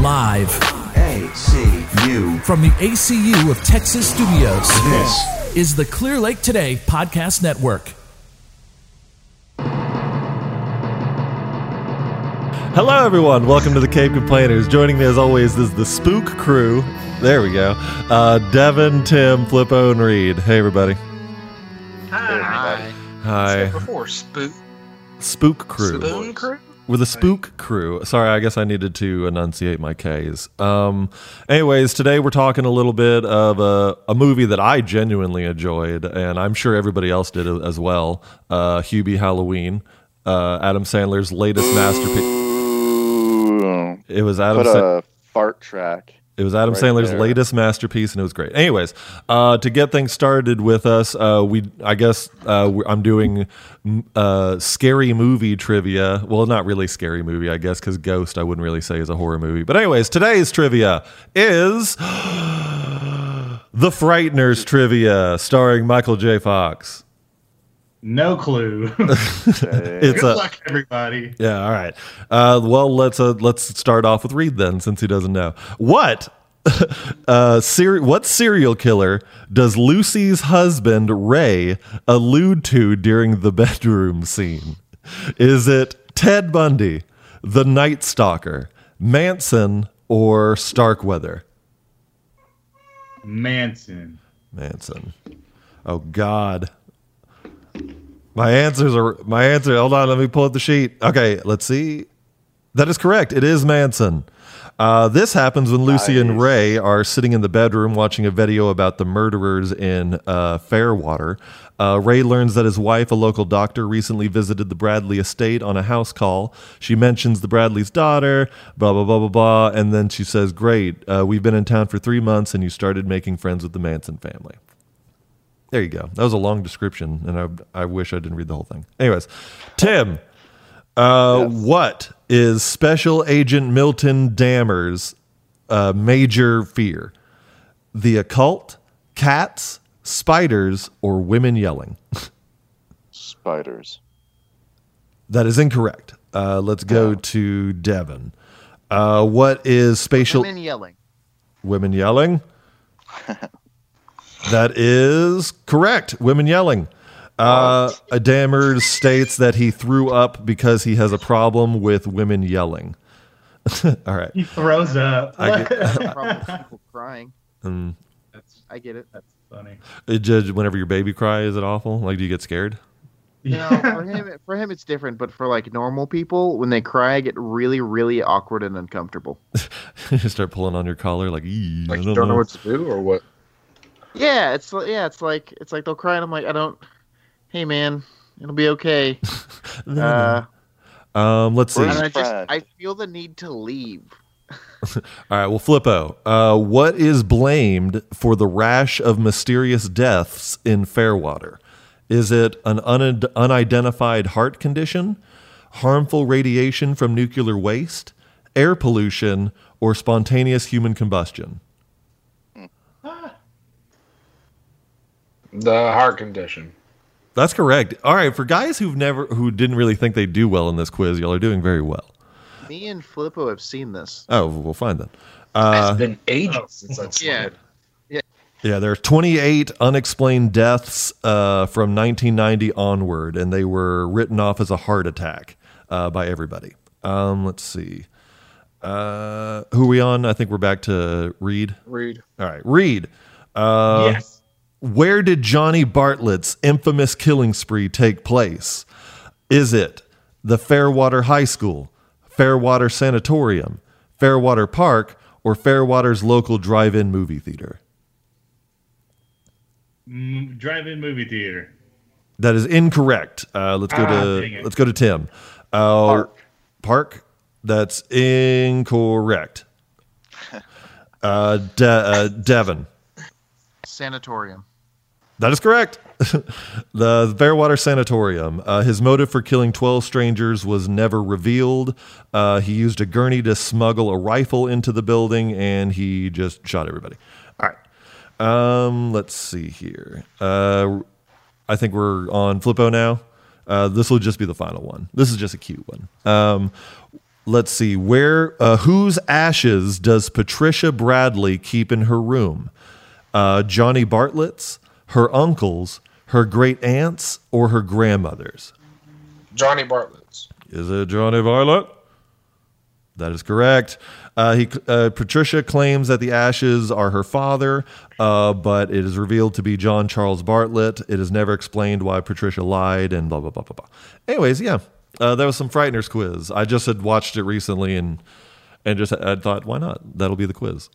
Live ACU. from the ACU of Texas Studios This is the Clear Lake Today Podcast Network. Hello, everyone. Welcome to the Cape Complainers. Joining me, as always, is the Spook Crew. There we go. Uh, Devin, Tim, Flippo, and Reed. Hey, everybody. Hi. Hi. Before spook Spook Crew. spoon crew. We're the Spook Crew. Sorry, I guess I needed to enunciate my K's. Um, anyways, today we're talking a little bit of a, a movie that I genuinely enjoyed, and I'm sure everybody else did as well. Uh, Hubie Halloween, uh, Adam Sandler's latest masterpiece. It was Adam. Put Sa- a fart track. It was Adam Right Sandler's there. latest masterpiece, and it was great. Anyways, uh, to get things started with us, uh, we I guess uh, we're- I'm doing uh, scary movie trivia. Well, not really scary movie, I guess, because Ghost I wouldn't really say is a horror movie. But anyways, today's trivia is The Frighteners trivia, starring Michael J. Fox. No clue. It's Good a luck, everybody. Yeah, all right. Uh, well, let's uh, let's start off with Reed then, since he doesn't know what. Uh, ser- what serial killer does Lucy's husband Ray allude to during the bedroom scene? Is it Ted Bundy, the Night Stalker, Manson, or Starkweather? Manson. Manson. Oh God. My answers are my answer. Hold on, let me pull up the sheet. Okay, let's see. That is correct. It is Manson. Uh, this happens when Lucy and Ray are sitting in the bedroom watching a video about the murderers in uh, Fairwater. Uh, Ray learns that his wife, a local doctor, recently visited the Bradley estate on a house call. She mentions the Bradley's daughter, blah, blah, blah, blah, blah. And then she says, Great, uh, we've been in town for three months and you started making friends with the Manson family. There you go. That was a long description, and I, I wish I didn't read the whole thing. Anyways, Tim, uh, what is Special Agent Milton Dammer's uh, major fear? The occult, cats, spiders, or women yelling? Spiders. That is incorrect. Uh, let's go to Devin. Uh, what is spatial Women yelling. women yelling? that is correct. Women yelling. Uh, Dammers states that he threw up because he has a problem with women yelling. All right. He throws up. I Probably people crying. that's, I get it. that's funny. Uh, Judge, whenever your baby cry, is it awful? Like, do you get scared? You know, for him, for him, it's different. But for like normal people, when they cry, I get really, really awkward and uncomfortable. you start pulling on your collar, like, "Ee, Like I you don't don't know know." what to do or what? Yeah, it's li- yeah, it's like it's like they'll cry, and I'm like, I don't. Hey, man, it'll be okay. Uh, um, let's see. I just. I feel the need to leave. All right, Well, Flippo, uh, what is blamed for the rash of mysterious deaths in Fairwater? Is it an un- unidentified heart condition, harmful radiation from nuclear waste, air pollution, or spontaneous human combustion? The heart condition. That's correct. All right, for guys who've never who didn't really think they'd do well in this quiz, y'all are doing very well. Me and Flippo have seen this. Oh, we'll find that. Uh, it's been ages oh, since I've seen Yeah. it. yeah, there are 28 unexplained deaths uh, from 1990 onward, and they were written off as a heart attack uh, by everybody. Um, let's see. Uh, who are we on? I think we're back to Reed. Read. All right, Reed. Uh, yes. Where did Johnny Bartlett's infamous killing spree take place? Is it the Fairwater High School, Fairwater Sanatorium, Fairwater Park, or Fairwater's local drive-in movie theater? Mm, drive-in movie theater. That is incorrect. Uh, let's go Ah, to let's go to Tim. Uh, Park. Park. That's incorrect. Uh, De- uh, Devin. Sanatorium. That is correct. the Fairwater Sanatorium. Uh, his motive for killing 12 strangers was never revealed. Uh, he used a gurney to smuggle a rifle into the building and he just shot everybody. All right. Um, let's see here. Uh, I think we're on Flippo now. Uh, this will just be the final one. This is just a cute one. Um, let's see. Where uh, whose ashes does Patricia Bradley keep in her room? Uh, Johnny Bartlett's, her uncle's, her great aunt's, or her grandmother's? Johnny Bartlett's. Is it Johnny Bartlett? That is correct. Uh, he, uh, Patricia claims that the ashes are her father, uh, but it is revealed to be John Charles Bartlett. It is never explained why Patricia lied and blah, blah, blah, blah, blah. Anyways, yeah, uh, that was some Frighteners quiz. I just had watched it recently and and just I thought, why not? That'll be the quiz.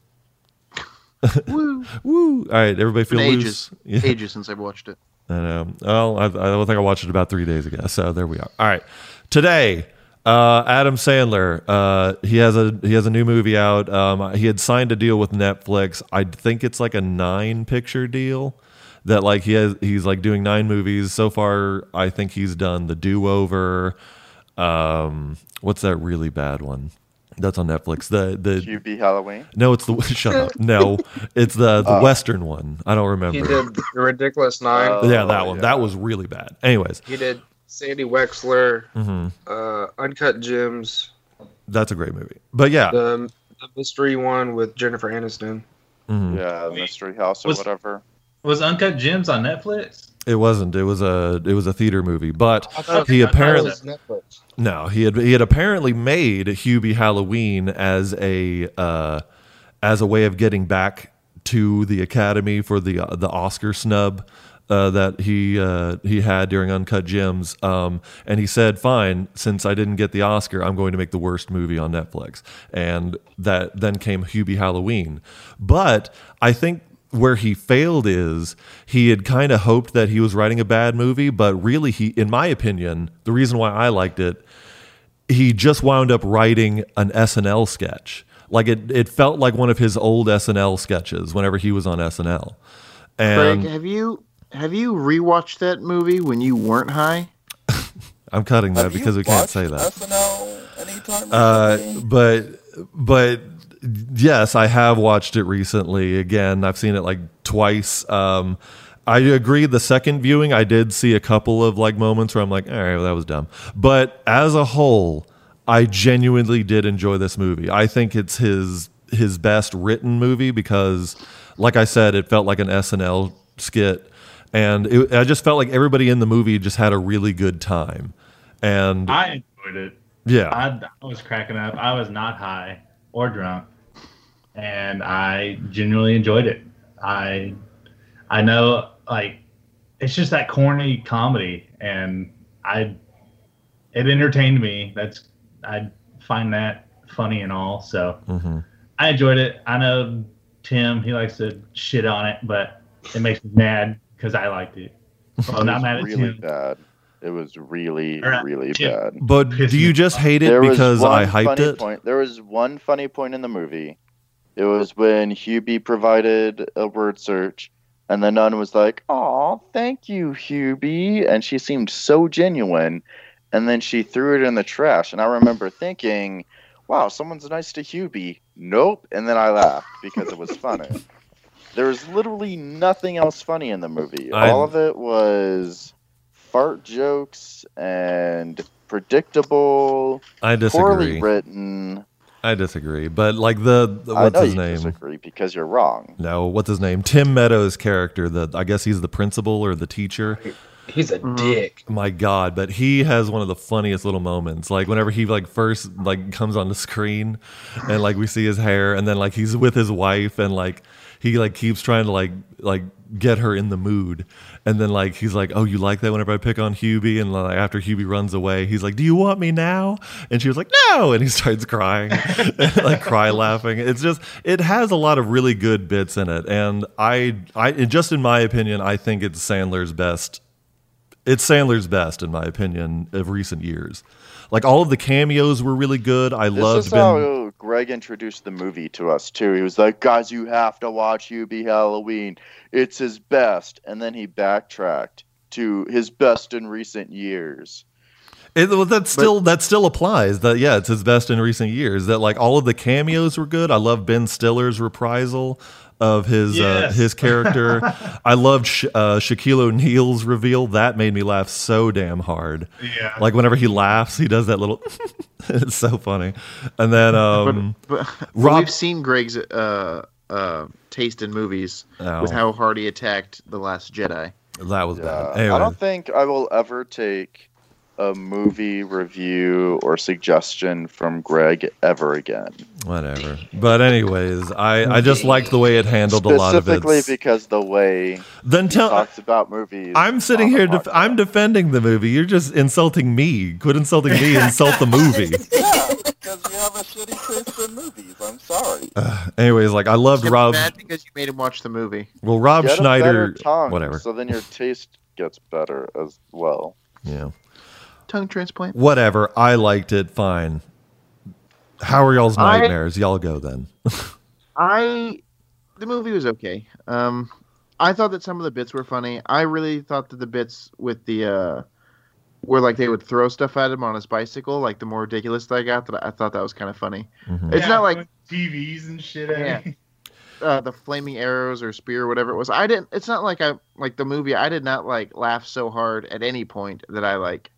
Woo. Woo! All right, everybody feel Been loose. ages, Yeah. ages since I've watched it. And um, well, I, I don't think I watched it about three days ago. So there we are. All right, today, uh, Adam Sandler. Uh, he has a he has a new movie out. Um, he had signed a deal with Netflix. I think it's like a nine picture deal. That like he has he's like doing nine movies so far. I think he's done the Do Over. Um, what's that really bad one? That's on Netflix. The the Hubie Halloween. no, it's the shut up. No, it's the the Western one. I don't remember. He did the Ridiculous Nine. Oh, yeah, that one. yeah. That was really bad. Anyways, he did Sandy Wexler, mm-hmm. uh, Uncut Gems, that's a great movie. But yeah, the, the mystery one with Jennifer Aniston. mhm. Yeah, Mystery House or Was- whatever. Was Uncut Gems on Netflix? it wasn't. It was a it was a theater movie. But he I thought it apparently Netflix. No, he had he had apparently made Hubie Halloween as a uh, as a way of getting back to the Academy for the uh, the Oscar snub. Uh, that he uh, he had during Uncut Gems, um, and he said, "Fine, since I didn't get the Oscar, I'm going to make the worst movie on Netflix." And that then came Hubie Halloween. But I think where he failed is he had kind of hoped that he was writing a bad movie, but really, he, in my opinion, the reason why I liked it he just wound up writing an SNL sketch. Like it, it felt like one of his old SNL sketches whenever he was on SNL. And Craig, have you have you rewatched that movie when you weren't high? I'm cutting that Have because we can't say that. SNL anytime Uh, but but yes, I have watched it recently. Again, I've seen it like twice. Um, I agree. The second viewing, I did see a couple of like moments where I'm like, all right, well, that was dumb. But as a whole, I genuinely did enjoy this movie. I think it's his his best written movie because, like I said, it felt like an SNL skit, and it, I just felt like everybody in the movie just had a really good time. And I enjoyed it. yeah, I, I was cracking up. I was not high or drunk, and I genuinely enjoyed it. I I know like it's just that corny comedy, and I it entertained me. That's I find that funny and all. So hmm I enjoyed it. I know Tim he likes to shit on it, but it makes me mad because I liked it. Well, it not was mad at really Tim. bad. It was really, All right, really Jim. bad. But do you just hate it There was because one I hyped funny it? Point. There was one funny point in the movie. It was when Hubie provided a word search, and the nun was like, "Aw, thank you, Hubie," and she seemed so genuine. And then she threw it in the trash, and I remember thinking, "Wow, someone's nice to Hubie." Nope. And then I laughed because it was funny. there was literally nothing else funny in the movie. I- All of it was fart jokes and predictable I disagree. poorly written. I disagree. But like the, the- I what's know his you name? disagree because you're wrong. No, what's his name? Tim Meadows' character. The I guess he's the principal or the teacher. He's a Mm-hmm. dick. My God, but he has one of the funniest little moments. Like whenever he like first like comes on the screen, and like we see his hair, and then like he's with his wife, and like he like keeps trying to like like get her in the mood, and then like he's like, "Oh, you like that?" Whenever I pick on Hubie, and like after Hubie runs away, he's like, "Do you want me now?" And she was like, "No," and he starts crying, like cry laughing. It's just it has a lot of really good bits in it, and I I just in my opinion, I think it's Sandler's best it's Sandler's best in my opinion of recent years. Like all of the cameos were really good. I This loved is Ben. how Greg introduced the movie to us too. He was like, "Guys, you have to watch Hubie Halloween. It's his best." And then he backtracked to his best in recent years. It, well, that still that still applies. That yeah, it's his best in recent years. That like all of the cameos were good. I love Ben Stiller's reprisal. Of his uh, his character. I loved Sha- uh, Shaquille O'Neal's reveal. That made me laugh so damn hard. Yeah. Like whenever he laughs, he does that little. it's so funny. And then um, But, but Rob- we've seen Greg's uh, uh, taste in movies Oh. with how hard he attacked the Last Jedi. that was Yeah, bad. I don't think I will ever take a movie review or suggestion from Greg ever again. whatever. But anyways, I I just liked the way it handled a lot of it. Specifically because the way Then he tell. talks about movies. I'm sitting here. Def- I'm defending the movie. You're just insulting me. Quit insulting me. Insult the movie. Yeah, because you have a shitty taste in movies. I'm sorry. Anyways, like I loved Get Rob. mad because you made him watch the movie. Well, Rob Get Schneider. better tongue, Whatever. So then your taste gets better as well. Yeah. Tongue transplant. Whatever. I liked it. Fine. How are y'all's I- nightmares? Y'all go then. I the movie was okay. Um, I thought that some of the bits were funny. I really thought that the bits with the uh, where like they would throw stuff at him on his bicycle, like the more ridiculous that I got, that I thought that was kind of funny. Mhm. It's not like TVs and shit. Yeah. uh, the flaming arrows or spear or whatever it was. I didn't. It's not like I like the movie. I did not like laugh so hard at any point that I like.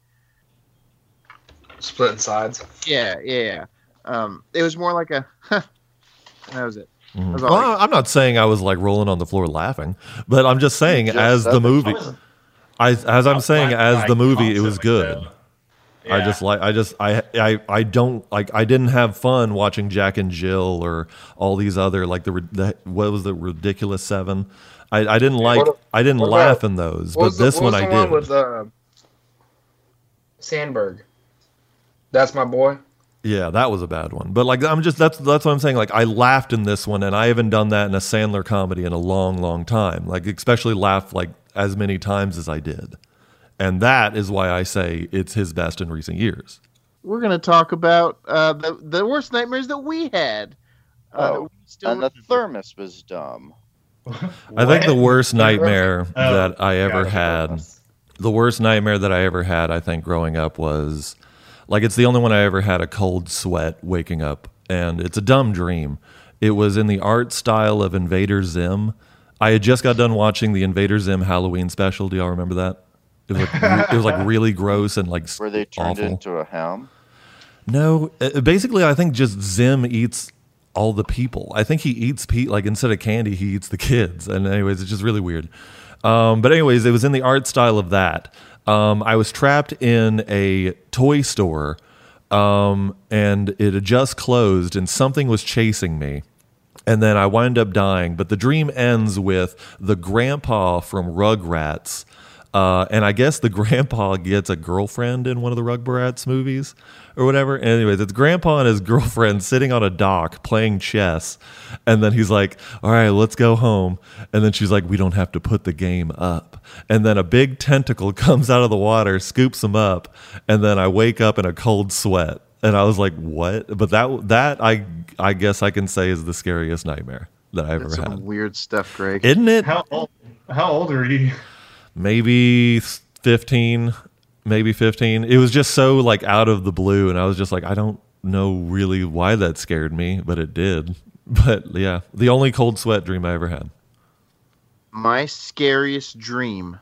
Splitting sides. Yeah, yeah, yeah. Um, it was more like a. Huh, that was it. Mhm. That's all Well, I- I'm not saying I was like rolling on the floor laughing, but I'm just saying just as the movie, I, as I'm saying Like- as the movie, it was good. though. I just like I just I I I don't like I didn't have fun watching Jack and Jill or all these other like the, the what was the ridiculous seven. I, I didn't like What- I didn't laugh about- in those, but was the- this what one was I did. one with uh, Samberg. That's my boy. Yeah, that was a bad one. But like I'm just that's that's what I'm saying. Like I laughed in this one, and I haven't done that in a Sandler comedy in a long, long time. Like especially laughed like as many times as I did, and that is why I say it's his best in recent years. We're gonna talk about uh, the the worst nightmares that we had. Uh, Oh, we still and the thermos was dumb. I think the worst nightmare Oh, that I ever God, had, the worst nightmare that I ever had, I think growing up was like it's the only one I ever had a cold sweat waking up, and it's a dumb dream. It was in the art style of Invader Zim. I had just got done watching the Invader Zim Halloween special. Do y'all remember that? It was like, it was like really gross and like were they turned awful. into a ham. No, uh, basically, I think just Zim eats all the people. I think he eats Pete like instead of candy, he eats the kids. And anyways, it's just really weird. Um, but anyways, it was in the art style of that. Um, I was trapped in a toy store, um, and it had just closed, and something was chasing me. And then I wind up dying. But the dream ends with the grandpa from Rugrats. Uh, and I guess the grandpa gets a girlfriend in one of the Rugrats movies or whatever. Anyways, it's grandpa and his girlfriend sitting on a dock playing chess. And then he's like, All right, let's go home. And then she's like, We don't have to put the game up. And then a big tentacle comes out of the water, scoops him up. And then I wake up in a cold sweat. And I was like, "What?" But that that I I guess I can say is the scariest nightmare that I ever That's some had. weird stuff, Greg. Isn't it? How old? How old are you? Maybe fifteen, maybe fifteen. It was just so like out of the blue, and I was just like, I don't know really why that scared me, but it did. But yeah, the only cold sweat dream I ever had. My scariest dream.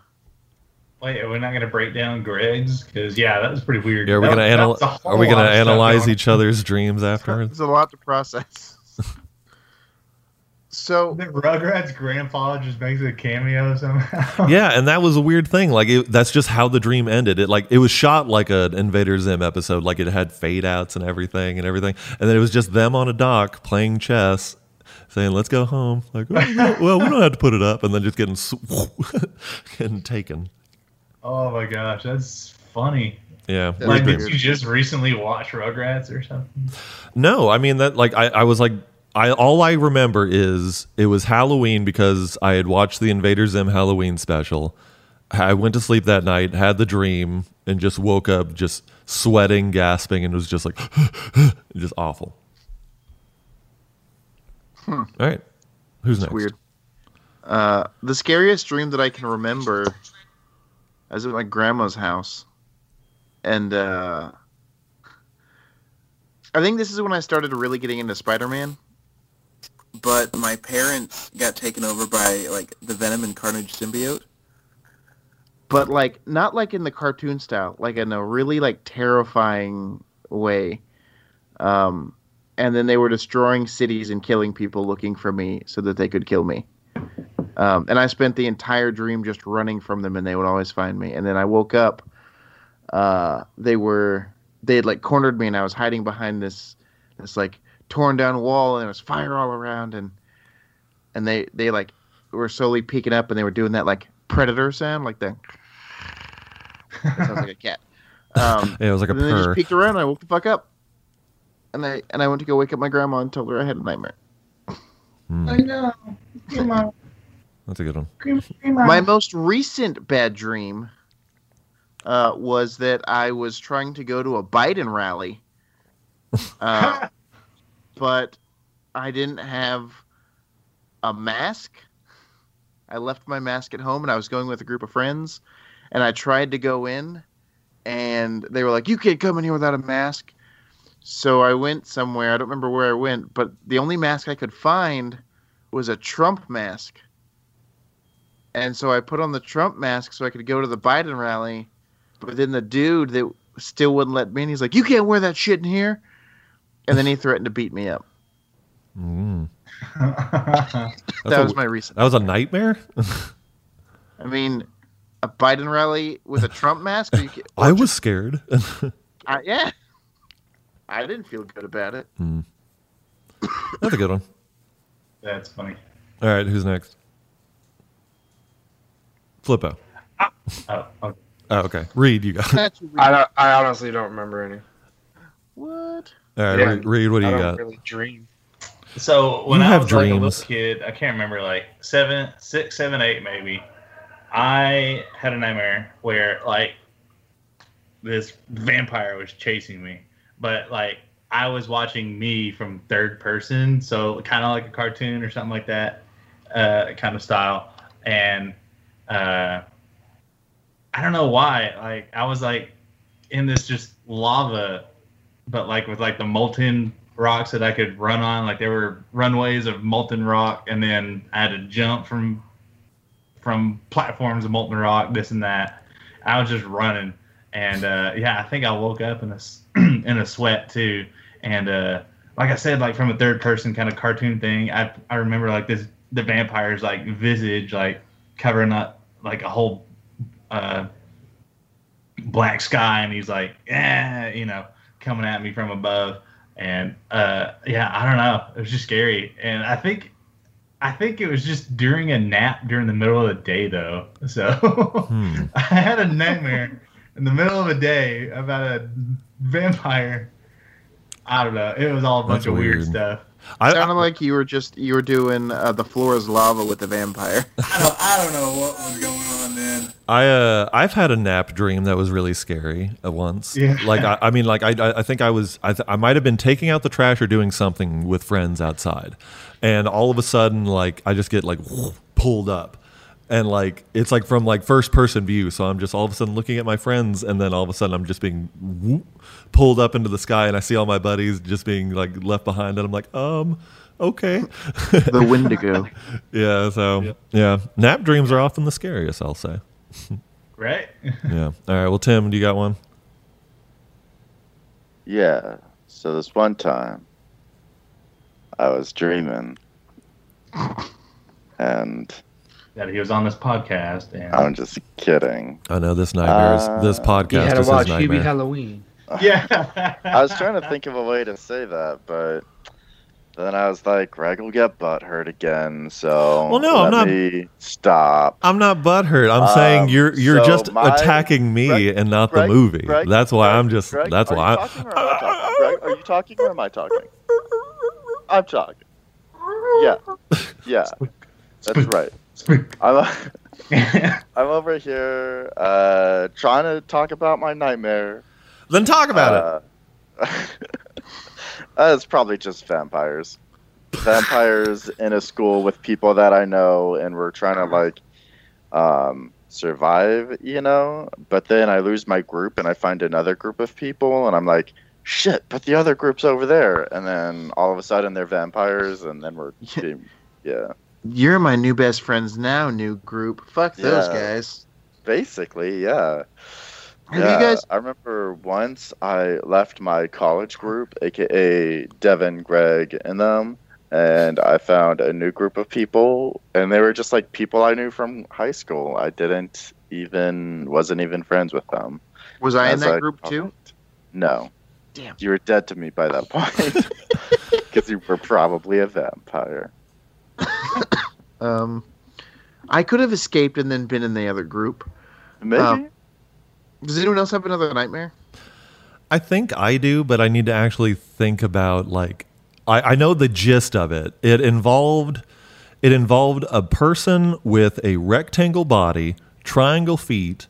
Wait, are we not gonna break down Greg's? Because yeah, that was pretty weird. Yeah, are we That- gonna that anal- was a whole Are we gonna lot of stuff analyze going each other's dreams afterwards? It's a lot to process. So. The Rugrats grandpa just makes a cameo somehow. yeah, and that was a weird thing. Like it, that's just how the dream ended. It like it was shot like an Invader Zim episode. Like it had fade outs and everything and everything. And then it was just them on a dock playing chess, saying, "Let's go home." Like, "Oh, well, we don't have to put it up, and then just getting sw- getting taken. Oh my gosh, that's funny. Yeah, That's Like, did you just recently watch Rugrats or something? No, I mean that like I, I was like I all I remember is it was Halloween because I had watched the Invader Zim Halloween special. I went to sleep that night, had the dream, and just woke up just sweating, gasping, and was just like just awful. All right. Who's next? weird. Uh, the scariest dream that I can remember, I was at my grandma's house, and uh, I think this is when I started really getting into Spider-Man. But my parents got taken over by like the Venom and Carnage symbiote. but like not like in the cartoon style, like in a really like terrifying way. Um, and then they were destroying cities and killing people looking for me so that they could kill me. Um, and I spent the entire dream just running from them, and they would always find me. And then I woke up. Uh, they were they had like cornered me, and I was hiding behind this this like torn down wall, and there was fire all around, and and they they like were slowly peeking up, and they were doing that like predator sound, like the that sounds like a cat. Um, Yeah, it was like a and then they just purr. peeked around. And I woke the fuck up, and I and I went to go wake up my grandma and told her I had a nightmare. I know. that's a good one. My most recent bad dream uh, was that I was trying to go to a Biden rally, uh, but I didn't have a mask. I left my mask at home, and I was going with a group of friends, and I tried to go in, and they were like, "You can't come in here without a mask." So I went somewhere. I don't remember where I went, but the only mask I could find was a Trump mask. And so I put on the Trump mask so I could go to the Biden rally. But then the dude that still wouldn't let me in, he's like, You can't wear that shit in here. And then he threatened to beat me up. Mm. that That's a- was my recent. That was a nightmare. I mean, a Biden rally with a Trump mask? You I was scared. I, yeah. I didn't feel good about it. That's a good one. That's funny. All right, who's next? Flippo. Oh, okay. Oh, okay. Reed, you got. All That's I don't, I honestly don't remember any. What? All right, Yeah, Reed, Reed, what do I you don't got? really dream. So when You I have was like a dreams. little kid, I can't remember like seven, six, seven, eight, maybe. I had a nightmare where like this vampire was chasing me, but like I was watching me from third person, so kind of like a cartoon or something like that, uh, kind of style. And uh, I don't know why, like I was like in this just lava, but like with like the molten rocks that I could run on. Like there were runways of molten rock, and then I had to jump from from platforms of molten rock, this and that. I was just running, and uh, yeah, I think I woke up in a in a sweat too. And uh, like I said, like from a third person kind of cartoon thing, I I remember like this the vampire's like visage like covering up like a whole uh, black sky, and he's like, yeah, you know, coming at me from above and uh yeah i don't know it was just scary and i think i think it was just during a nap during the middle of the day though so Hmm. i had a nightmare in the middle of the day about a vampire i don't know it was all a bunch That's of weird, weird. stuff I, Sounded like you were just you were doing uh, the floor is lava with the vampire. I don't, I don't know what was going on then. I uh I've had a nap dream that was really scary at once. Yeah. Like I, I mean like I I I think I was I th- I might have been taking out the trash or doing something with friends outside, and all of a sudden like I just get like pulled up, and like it's like from like first person view. So I'm just all of a sudden looking at my friends, and then all of a sudden I'm just being whoop, pulled up into the sky, and I see all my buddies just being like left behind, and I'm like um. Okay. The Wendigo. yeah. So yeah, nap dreams are often the scariest. I'll say. right Yeah. All right. Well, Tim, do you got one? Yeah. So this one time, I was dreaming, and that he was on this podcast and I'm just kidding. I know this nightmare is this Uh, You podcast had to is his watch Hubie. Halloween. yeah I was trying to think of a way to say that, but then I was like, Greg will get butthurt again. So Well, no, I'm not- stop. I'm not butthurt. I'm Um, saying you're you're so just my- attacking me Greg- and not Greg- the movie. Greg- that's why I'm just. That's why. you I, talking or am I talking? Greg, are you talking or am I talking? I'm talking. Yeah, yeah, that's right. I'm I'm over here uh, trying to talk about my nightmare. then talk about it. Uh, it's probably just vampires. Vampires in a school with people that I know, and we're trying to like um, survive, you know. But then I lose my group, and I find another group of people, and I'm like, shit, but the other group's over there, and then all of a sudden they're vampires, and then we're being, yeah, You're my new best friends now, new group. Fuck those Yeah. guys. basically, yeah. Have yeah, you guys? I remember once I left my college group, aka Devin, Greg, and them, and I found a new group of people, and they were just like people I knew from high school. I didn't even wasn't even friends with them. Was I in that I group too? No. Damn. You were dead to me by that point. Because you were probably a vampire. Um, I could have escaped and then been in the other group. Maybe. Um, Does anyone else have another nightmare? I think I do, but I need to actually think about like I, I know the gist of it. It involved it involved a person with a rectangle body, triangle feet,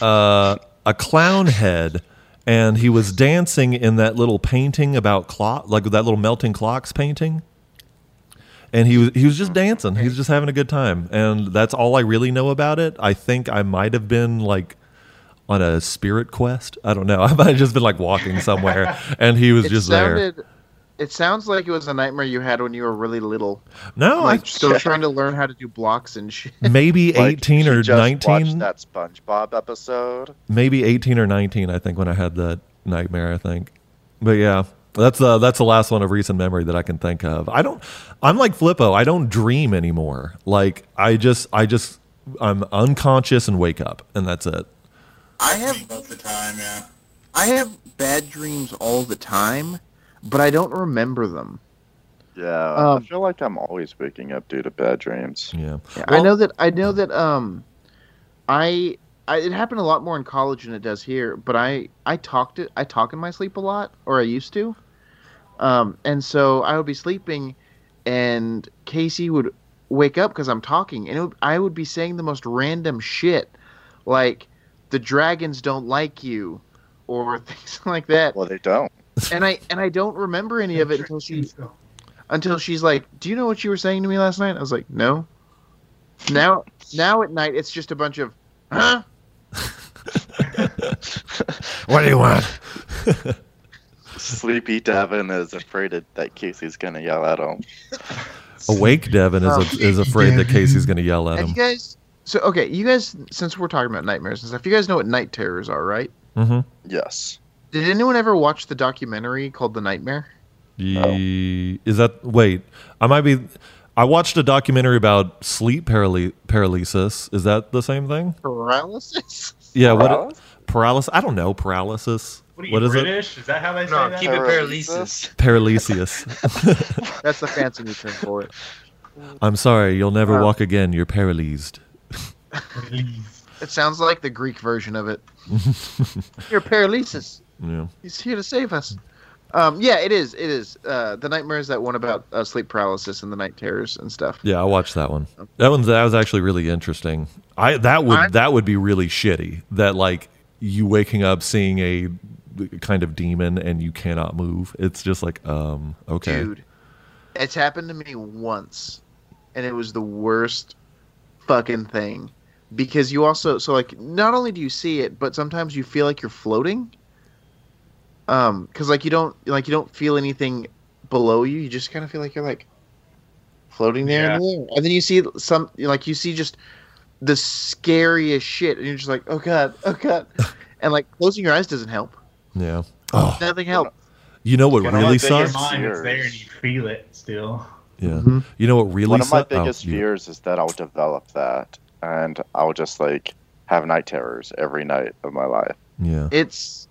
uh, a clown head, and he was dancing in that little painting about clock, like that little melting clocks painting. And he was he was just dancing. He was just having a good time, and that's all I really know about it. I think I might have been like on a spirit quest. I don't know. I might have just been like walking somewhere, and he was It just there. It sounds like it was a nightmare you had when you were really little, No, like I, still trying to learn how to do blocks and shit. maybe Like, eighteen or just watched nineteen. that SpongeBob episode. Maybe eighteen or nineteen. I think when I had that nightmare. I think, but yeah. That's uh, that's the last one of recent memory that I can think of. I don't. I'm like Flippo. I don't dream anymore. Like I just, I just, I'm unconscious and wake up, and that's it. I have most the time, yeah. I have bad dreams all the time, but I don't remember them. Yeah, Um, I feel like I'm always waking up due to bad dreams. Yeah. Yeah, I know that. I know that. Um, I, I it happened a lot more in college than it does here. But I I talked it. I talk in my sleep a lot, or I used to. Um, and so I would be sleeping, and Casey would wake up because I'm talking, and it would, I would be saying the most random shit, like the dragons don't like you, or things like that. Well, they don't. And I and I don't remember any of it until she until she's like, "Do you know what you were saying to me last night?" I was like, "No." Now, now at night, it's just a bunch of, huh? What do you want? Sleepy Devin is afraid that- that Casey's gonna yell at him. Awake Devin is um, is afraid that Casey's going to yell at Have him. you guys? So okay, you guys. Since we're talking about nightmares and stuff, you guys know what night terrors are, right? Mm hmm Yes. Did anyone ever watch the documentary called The Nightmare? Ye- Is that wait? I might be. I watched a documentary about sleep paraly- paralysis. Is that the same thing? Paralysis. Yeah. What Paralysis? paralysis? I don't know. Paralysis. What are you What is it? British? Is that how they say No, that? keep it paralysis. Paralysis. That's the fancy new term for it. I'm sorry. You'll never Uh, walk again. You're paralyzed. It sounds like the Greek version of it. Your paralysis. Yeah. He's here to save us. Um, yeah, it is. It is. Uh, the nightmare is that one about uh, sleep paralysis and the night terrors and stuff. Yeah. I watched that one. That one. That was actually really interesting. I that would I- that would be really shitty. That like you waking up seeing a kind of demon and you cannot move. It's just like um okay. Dude, it's happened to me once, and it was the worst fucking thing. Because you also so like not only do you see it, but sometimes you feel like you're floating. Um, because like you don't like you don't feel anything below you. You just kind of feel like you're like floating there in the air. and then you see some like you see just the scariest shit, and you're just like, oh god, oh god, and like closing your eyes doesn't help. Yeah. Oh, Nothing helps. you know what really my In your biggest sucks? mind, it's there and you feel it still. Yeah. Mhm. You know what really One of my sucks? Oh, biggest you- fears is that I'll develop that, and I'll just like have night terrors every night of my life. Yeah. It's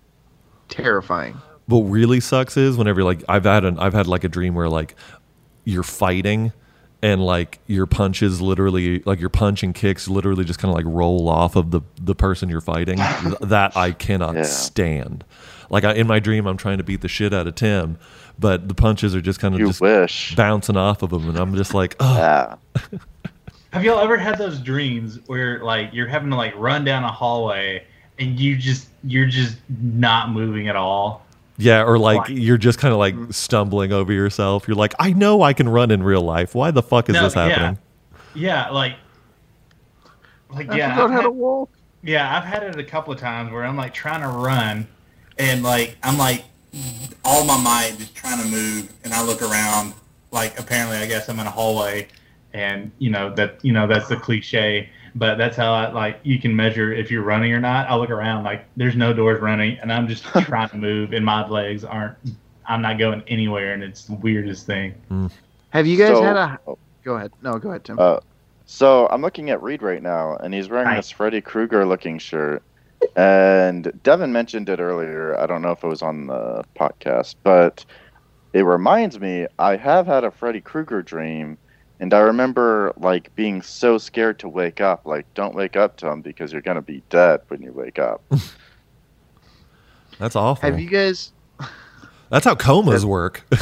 terrifying. What really sucks is whenever like I've had an I've had like a dream where like you're fighting and like your punches literally like your punch and kicks literally just kind of like roll off of the the person you're fighting. That I cannot Yeah. stand. Like I, in my dream, I'm trying to beat the shit out of Tim, but the punches are just kind of You just wish. bouncing off of them, and I'm just like, oh, Yeah. Have y'all ever had those dreams where like you're having to like run down a hallway and you just you're just not moving at all? yeah, or like Why? you're just kind of like Mm. stumbling over yourself. You're like, I know I can run in real life. Why the fuck is No, this happening? Yeah, like like I yeah, forgot I've how had, to walk. yeah, I've had it a couple of times where I'm like trying to run and like I'm like all my might just trying to move, and I look around. like apparently I guess I'm in a hallway and you know that you know that's the cliche but that's how I like you can measure if you're running or not. I look around like there's no doors running and I'm just trying to move and my legs aren't I'm not going anywhere and it's the weirdest thing. Have you guys So- had a? Go ahead. No, go ahead, Tim. Uh, so I'm looking at Reed right now, and he's wearing Hi. this Freddy Krueger looking shirt. And Devin mentioned it earlier. I don't know if it was on the podcast, but it reminds me I have had a Freddy Krueger dream, and I remember like being so scared to wake up. Like, don't wake up, Tom, because you're gonna be dead when you wake up. That's awful. Have you guys? That's how comas work.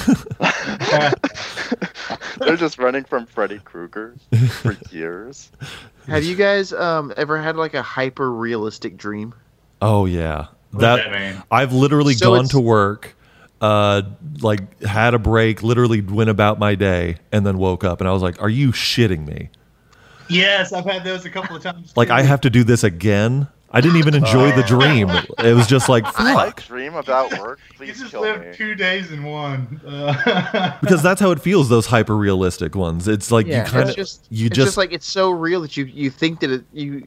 They're just running from Freddy Krueger for years. Have you guys um ever had like a hyper realistic dream? oh yeah, What does that that mean? I've literally So gone to work, uh, like had a break, literally went about my day, and then woke up, and I was like, "Are you shitting me? Yes, I've had those a couple of times. Like I have to do this again?" I didn't even enjoy the dream. It was just like I fuck, dream about work. You just kill lived me. two days in one. Uh, because that's how it feels. Those hyper realistic ones. It's like you kind of just you it's just, just like it's so real that you you think that it, you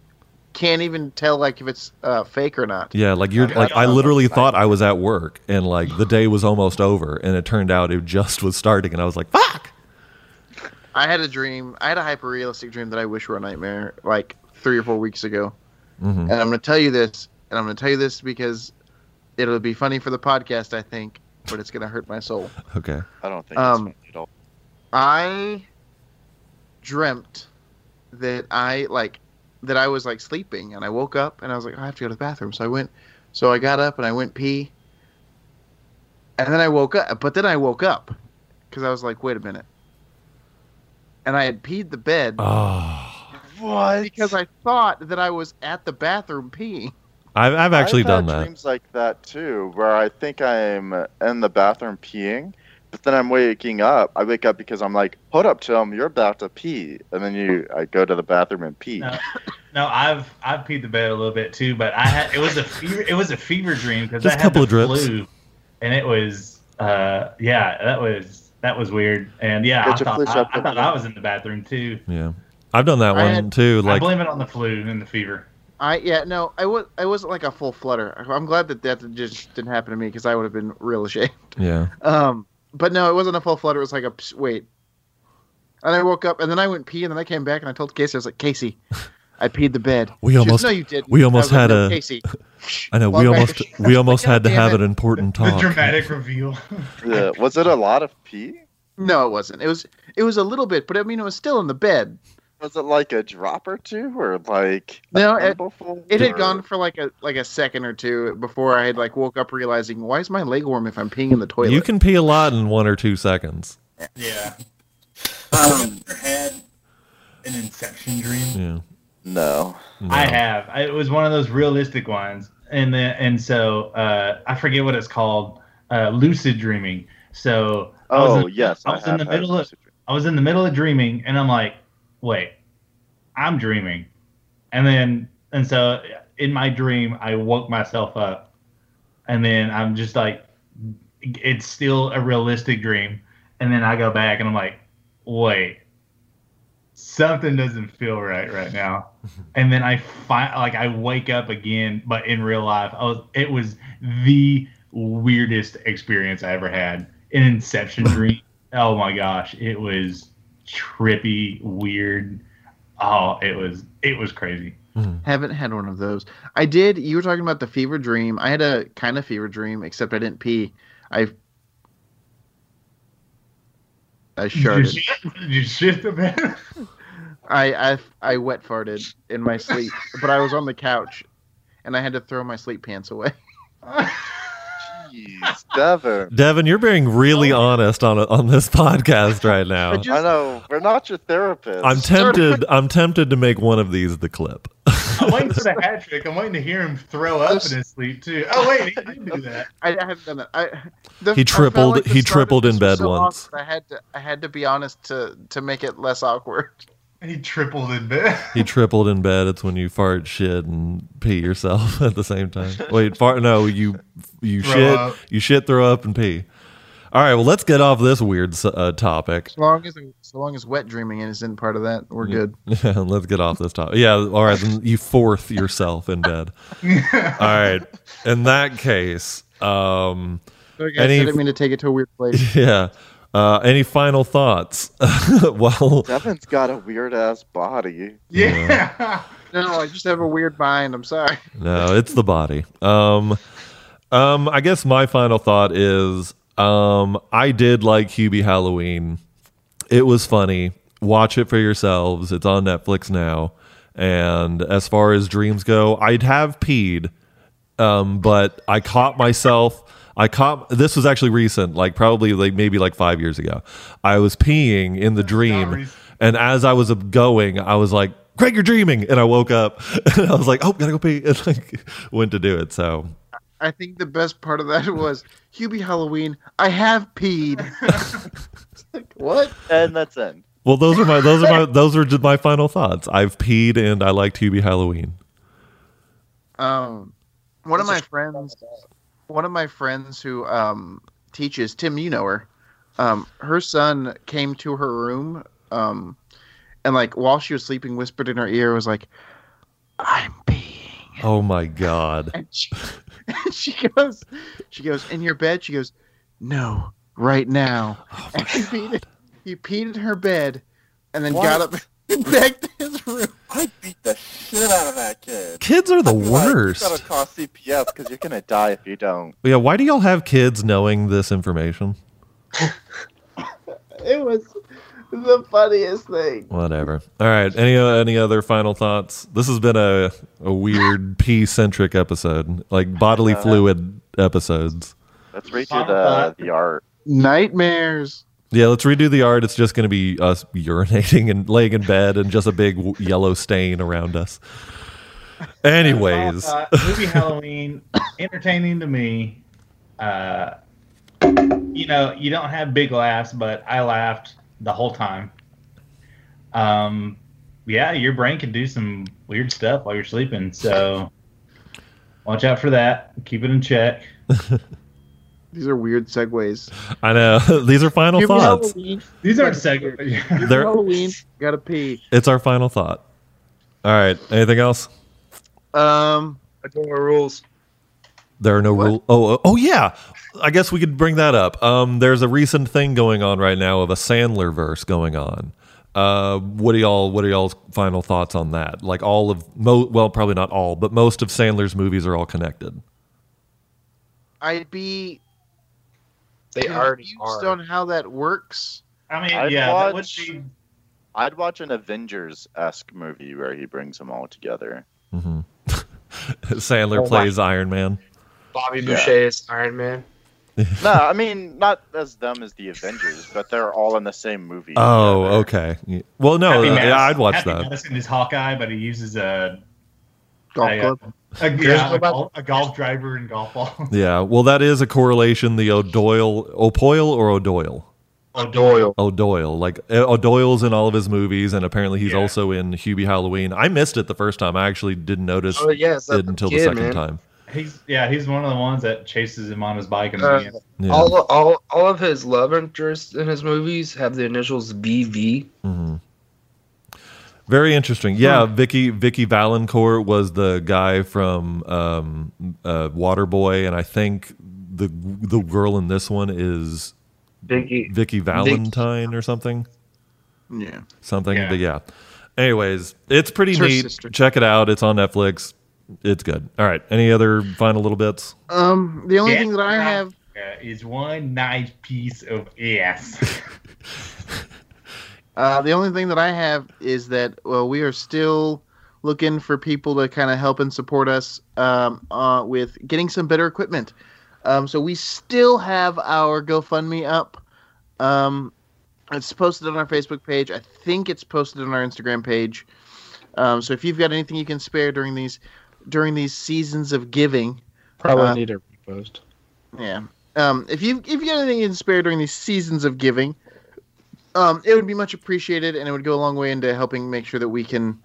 can't even tell like if it's uh, fake or not. yeah, like you're like I literally thought I was at work and like the day was almost over, and it turned out it just was starting, and I was like, fuck. I had a dream. I had a hyper realistic dream that I wish were a nightmare like three or four weeks ago. Hmm And I'm going to tell you this, and I'm going to tell you this because it'll be funny for the podcast, I think, but it's going to hurt my soul. Okay. I don't think Um, it's funny at all. I dreamt that I like that I was like sleeping, and I woke up, and I was like, "Oh, I have to go to the bathroom. So I went. So I got up and I went pee, and then I woke up. But then I woke up because I was like, "Wait a minute," and I had peed the bed Oh, What? because I thought that I was at the bathroom peeing. I've I've actually I've done had that. Dreams like that too, where I think I'm in the bathroom peeing, but then I'm waking up. I wake up because I'm like, "Hold up, Tim, you're about to pee," and then you, I go to the bathroom and pee. No. no, I've I've peed the bed a little bit too, but I had it was a fever it was a fever dream because I Just a had couple the of drips. flu, and it was uh yeah that was that was weird and yeah I thought I, I thought. I was in the bathroom too. Yeah, I've done that I one had- too. I Like blame it on the flu and the fever. I yeah no I was I wasn't like a full flutter. I'm glad that that just didn't happen to me because I would have been real ashamed. yeah, Um, but no, it wasn't a full flutter. It was like a psh, wait. And I woke up, and then I went pee, and then I came back, and I told Casey, I was like, Casey, I peed the bed. We She goes, almost- no, you didn't. we almost I was like, had "No, a- Casey. I know. Well, We right. almost we almost God had to have it. an important talk. The talk. dramatic reveal. Yeah. Was it a lot of pee? No, it wasn't. It was it was a little bit, but I mean, it was still in the bed. Was it like a drop or two, or like No, it, it had or- gone for like a like a second or two before I had like woke up realizing why is my leg warm if I'm peeing in the toilet. You can pee a lot in one or two seconds. yeah. Um, ever had an Inception dream? Yeah. No. No. I have. I, it was one of those realistic ones, and then and so uh, I forget what it's called. Uh, lucid dreaming. So I was Oh in- yes, I I, was have in the middle of lucid. I was in the middle of dreaming, and I'm like, wait, I'm dreaming, and then and so in my dream I woke myself up, and then I'm just like, it's still a realistic dream, and then I go back and I'm like, wait, something doesn't feel right right now, and then I find like I wake up again, but in real life, I was it was the weirdest experience I ever had. An Inception dream. Oh my gosh, it was trippy, weird. Oh, it was it was crazy. Mm-hmm. Haven't had one of those. I did. You were talking about the fever dream. I had a kind of fever dream, except I didn't pee. I I Did you sharted. did you shit the bed? I, I I wet farted in my sleep, but I was on the couch, and I had to throw my sleep pants away. Jeez, Devin. Devin, you're being really oh. honest on on this podcast right now. I just- I know we're not your therapist. I'm tempted. I'm tempted to make one of these the clip. I'm waiting for the hat trick. I'm waiting to hear him throw up in his sleep too. Oh wait, he did do that. I, I haven't done that. I, the, He I tripled- like he tripled in bed so once. awkward. I had to I had to be honest to to make it less awkward. He tripled in bed. He tripled in bed. It's when you fart, shit, and pee yourself at the same time. Wait, fart? No, you you Throw shit, up. you shit, throw up, and pee. All right, well, let's get off this weird uh, topic. So long as so long as wet dreaming isn't part of that, we're good. Yeah, let's get off this topic. Yeah, all right. Then you fourth yourself in bed. all right. In that case, um, Sorry, guys, Any- I didn't mean to take it to a weird place. yeah. Uh, any final thoughts? well, Devin's got a weird ass body. Yeah. No, I just have a weird mind. I'm sorry. no, it's the body. Um, um, I guess my final thought is, um, I did like Hubie Halloween. It was funny. Watch it for yourselves. It's on Netflix now. And as far as dreams go, I'd have peed, um, but I caught myself. I caught this was actually recent, like probably like maybe like five years ago. I was peeing in the dream, and as I was going, I was like, "Greg, you're dreaming," and I woke up, and I was like, "Oh, gotta go pee," and like went to do it. So I think the best part of that was Hubie Halloween. I have peed. It's like, what? And that's it. Well, those are my those are my those are just my final thoughts. I've peed and I like Hubie Halloween. Um, one of my friends, one of my friends who um teaches Tim, you know her. Um, her son came to her room, um, and like while she was sleeping, whispered in her ear, was like, "I'm peeing." Oh my god! And she, and she goes, she goes in your bed. She goes, "No, right now." and he peed, he peed in her bed, and then What? got up and back to his room. I beat the shit out of that kid. Kids are the Like, worst. You gotta call CPS because you're gonna die if you don't. Yeah, why do y'all have kids knowing this information? It was the funniest thing. Whatever. All right. Any uh, any other final thoughts? This has been a a weird pee centric episode, like bodily Uh, fluid episodes. Let's redo Final the the art. Nightmares. Yeah, let's redo the art. It's just going to be us urinating and laying in bed and just a big yellow stain around us. Anyways, Uh, Hubie Halloween, entertaining to me. Uh, you know, you don't have big laughs, but I laughed the whole time. Um, yeah, your brain can do some weird stuff while you're sleeping, so watch out for that. Keep it in check. These are weird segues. I know these are final Hubie thoughts. These aren't segments. Hubie They're- Halloween. Gotta pee. It's our final thought. All right. Anything else? Um. I don't know rules. There are no rules. Oh, oh, oh, yeah. I guess we could bring that up. Um, there's a recent thing going on right now of a Sandler verse going on. Uh, what are y'all? What are y'all's final thoughts on that? Like all of mo- well, probably not all, but most of Sandler's movies are all connected. I'd be They already confused are. on how that works. I mean, I'd yeah, watch- be I'd watch an Avengers esque movie where he brings them all together. hmm Sandler Oh, my- plays Iron Man. Bobby Yeah. Boucher is Iron Man. no, I mean not as them as the Avengers, but they're all in the same movie. Oh, together. okay. Well, no, uh, Madison- yeah, I'd watch Happy that. Madison is Hawkeye, but he uses a Golf I, uh, club. a, yeah, a, about- golf, a golf driver and golf ball. Yeah, well, that is a correlation. The O'Doyle, O'Poyle or O'Doyle? O'Doyle. O'Doyle. Like uh, O'Doyle's in all of his movies, and apparently he's Yeah. also in Hubie Halloween. I missed it the first time. I actually didn't notice Oh yeah, it that until the kid, second man. time. He's yeah, he's one of the ones that chases him on his bike in the Uh. Yeah. All, all, all of his love interests in his movies have the initials BV. Mhm. Very interesting. Yeah, Hmm. Vicky Vicky Vallencourt was the guy from um, uh, Waterboy, and I think the the girl in this one is Vicky. Vicky Valentine or something. Yeah. something. Yeah. But yeah. Anyways, it's pretty It's neat. sister. Check it out. It's on Netflix. It's good. All right. Any other final little bits? Um. The only Get thing that I have. Uh, is one nice piece of ass. Uh, the only thing that I have is that well, we are still looking for people to kind of help and support us um, uh, with getting some better equipment. Um, so we still have our GoFundMe up. Um, it's posted on our Facebook page. I think it's posted on our Instagram page. Um, so if you've got anything you can spare during these during these seasons of giving, Probably Uh, need a repost. yeah. Um, if you if you got anything you can spare during these seasons of giving, um, it would be much appreciated, and it would go a long way into helping make sure that we can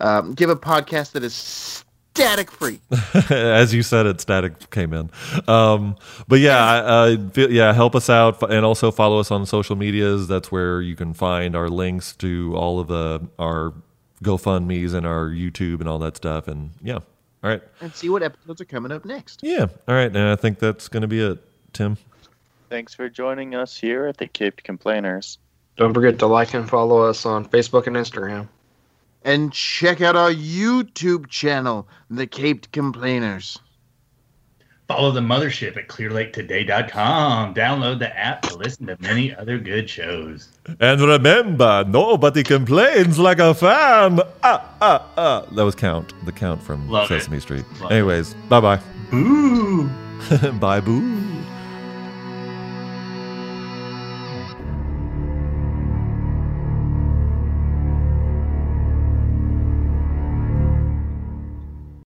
um, give a podcast that is static free. As you said, it static came in. Um, but yeah, uh, fe- yeah, help us out and also follow us on social medias. That's where you can find our links to all of the our GoFundmes and our YouTube and all that stuff. And yeah, all right, and see what episodes are coming up next. yeah, all right. And I think that's going to be it, Tim. Thanks for joining us here at the Caped Complainers. Don't forget to like and follow us on Facebook and Instagram. And check out our YouTube channel, The Caped Complainers. Follow the mothership at clearlaketoday.com. Download the app to listen to many other good shows. And remember, nobody complains like a fan. Ah, ah, ah. That was Count, the Count from Love it. Sesame Street. Love. Anyways, bye bye. Boo! bye, boo.